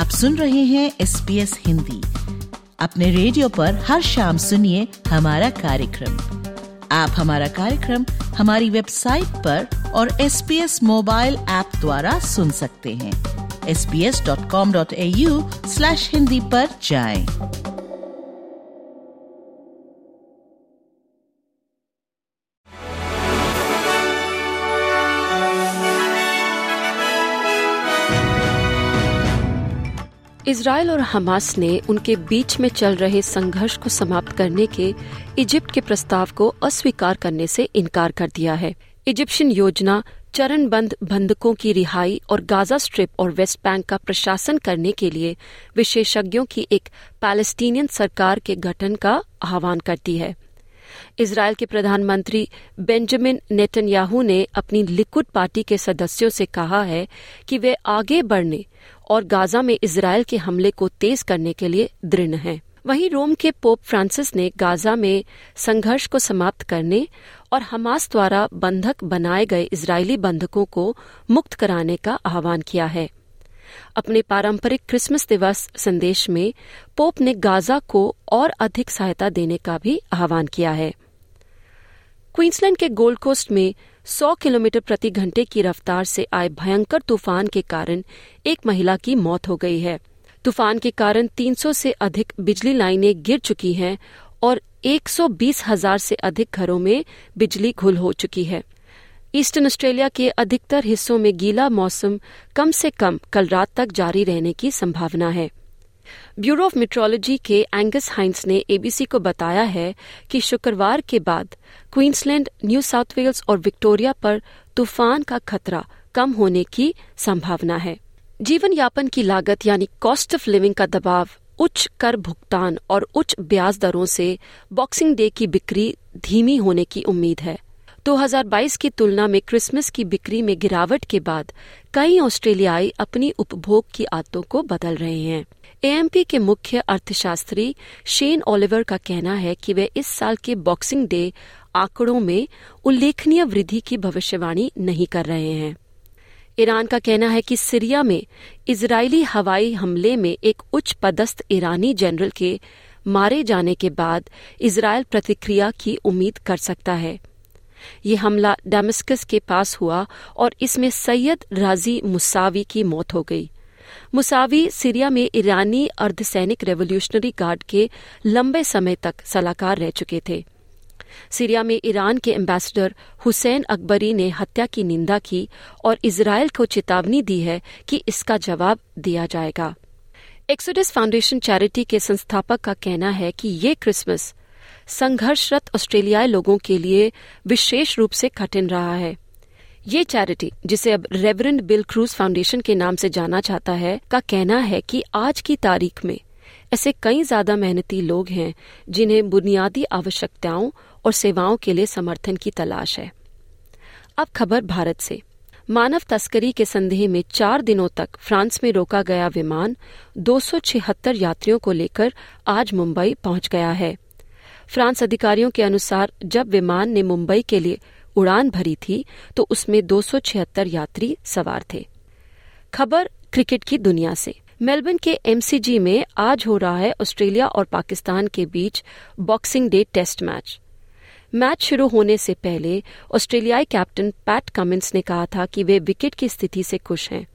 आप सुन रहे हैं एस पी एस हिंदी। अपने रेडियो पर हर शाम सुनिए हमारा कार्यक्रम। आप हमारा कार्यक्रम हमारी वेबसाइट पर और S P S mobile app द्वारा सुन सकते हैं। S P S dot com dot A U slash Hindi पर जाएँ। इसराइल और हमास ने उनके बीच में चल रहे संघर्ष को समाप्त करने के इजिप्ट के प्रस्ताव को अस्वीकार करने से इनकार कर दिया है। इजिप्शियन योजना चरणबंद बंधकों की रिहाई और गाजा स्ट्रिप और वेस्ट बैंक का प्रशासन करने के लिए विशेषज्ञों की एक पैलेस्टीनियन सरकार के गठन का आह्वान करती है। इसराइल के प्रधानमंत्री बेंजामिन नेतन्याहू ने अपनी लिकुड पार्टी के सदस्यों से कहा है कि वे आगे बढ़ने और गाजा में इसराइल के हमले को तेज करने के लिए दृढ़ हैं। वहीं रोम के पोप फ्रांसिस ने गाजा में संघर्ष को समाप्त करने और हमास द्वारा बंधक बनाए गए इजरायली बंधकों को मुक्त कराने का आह्वान किया है। अपने पारंपरिक क्रिसमस दिवस संदेश में पोप ने गाजा को और अधिक सहायता देने का भी आह्वान किया है। क्वींसलैंड के गोल्ड कोस्ट में 100 किलोमीटर प्रति घंटे की रफ्तार से आए भयंकर तूफ़ान के कारण एक महिला की मौत हो गई है। तूफ़ान के कारण 300 से अधिक बिजली लाइनें गिर चुकी हैं और 120 हज़ार से अधिक घरों में बिजली घुल हो चुकी है। ईस्टर्न ऑस्ट्रेलिया के अधिकतर हिस्सों में गीला मौसम कम से कम कल रात तक जारी रहने की संभावना है। ब्यूरो ऑफ़ मेट्रोलॉजी के एंगस हाइंस ने एबीसी को बताया है कि शुक्रवार के बाद क्वींसलैंड, न्यू साउथ वेल्स और विक्टोरिया पर तूफ़ान का खतरा कम होने की संभावना है। जीवन यापन की लागत यानी कॉस्ट ऑफ़ लिविंग का दबाव, उच्च कर भुगतान और उच्च ब्याज दरों से बॉक्सिंग डे की बिक्री धीमी होने की उम्मीद है। 2022 की तुलना में क्रिसमस की बिक्री में गिरावट के बाद कई ऑस्ट्रेलियाई अपनी उपभोग की आदतों को बदल रहे हैं। एएमपी के मुख्य अर्थशास्त्री शेन ओलिवर का कहना है कि वे इस साल के बॉक्सिंग डे आंकड़ों में उल्लेखनीय वृद्धि की भविष्यवाणी नहीं कर रहे हैं। ईरान का कहना है कि सीरिया में इजरायली हवाई हमले में एक उच्च पदस्थ ईरानी जनरल के मारे जाने के बाद इसराइल प्रतिक्रिया की उम्मीद कर सकता है। ये हमला डेमस्कस के पास हुआ और इसमें सैयद राज़ी मुसावी की मौत हो गई। मुसावी सीरिया में ईरानी अर्धसैनिक रेवोल्यूशनरी गार्ड के लंबे समय तक सलाहकार रह चुके थे। सीरिया में ईरान के एम्बेसडर हुसैन अकबरी ने हत्या की निंदा की और इसराइल को चेतावनी दी है कि इसका जवाब दिया जाएगा। एक्सोडस फाउंडेशन चैरिटी के संस्थापक का कहना है कि ये क्रिसमस संघर्षरत ऑस्ट्रेलियाई लोगों के लिए विशेष रूप से कठिन रहा है। ये चैरिटी, जिसे अब रेवरेंड बिल क्रूज फाउंडेशन के नाम से जाना जाता है, का कहना है कि आज की तारीख में ऐसे कई ज़्यादा मेहनती लोग हैं, जिन्हें बुनियादी आवश्यकताओं और सेवाओं के लिए समर्थन की तलाश है। अब खबर भारत से। मानव तस्करी के संदेह में चार दिनों तक फ्रांस में रोका गया विमान दो सौ छिहत्तर यात्रियों को लेकर आज मुंबई पहुँच गया है। फ्रांस अधिकारियों के अनुसार, जब विमान ने मुंबई के लिए उड़ान भरी थी तो उसमें दो सौ छिहत्तर यात्री सवार थे। खबर क्रिकेट की दुनिया से। मेलबर्न के एमसीजी में आज हो रहा है ऑस्ट्रेलिया और पाकिस्तान के बीच Boxing Day test match match शुरू होने से पहले ऑस्ट्रेलियाई कैप्टन पैट कमिंस ने कहा था कि वे विकेट की स्थिति से खुश हैं।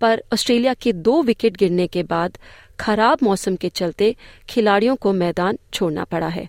पर ऑस्ट्रेलिया के दो विकेट गिरने के बाद खराब मौसम के चलते खिलाड़ियों को मैदान छोड़ना पड़ा है।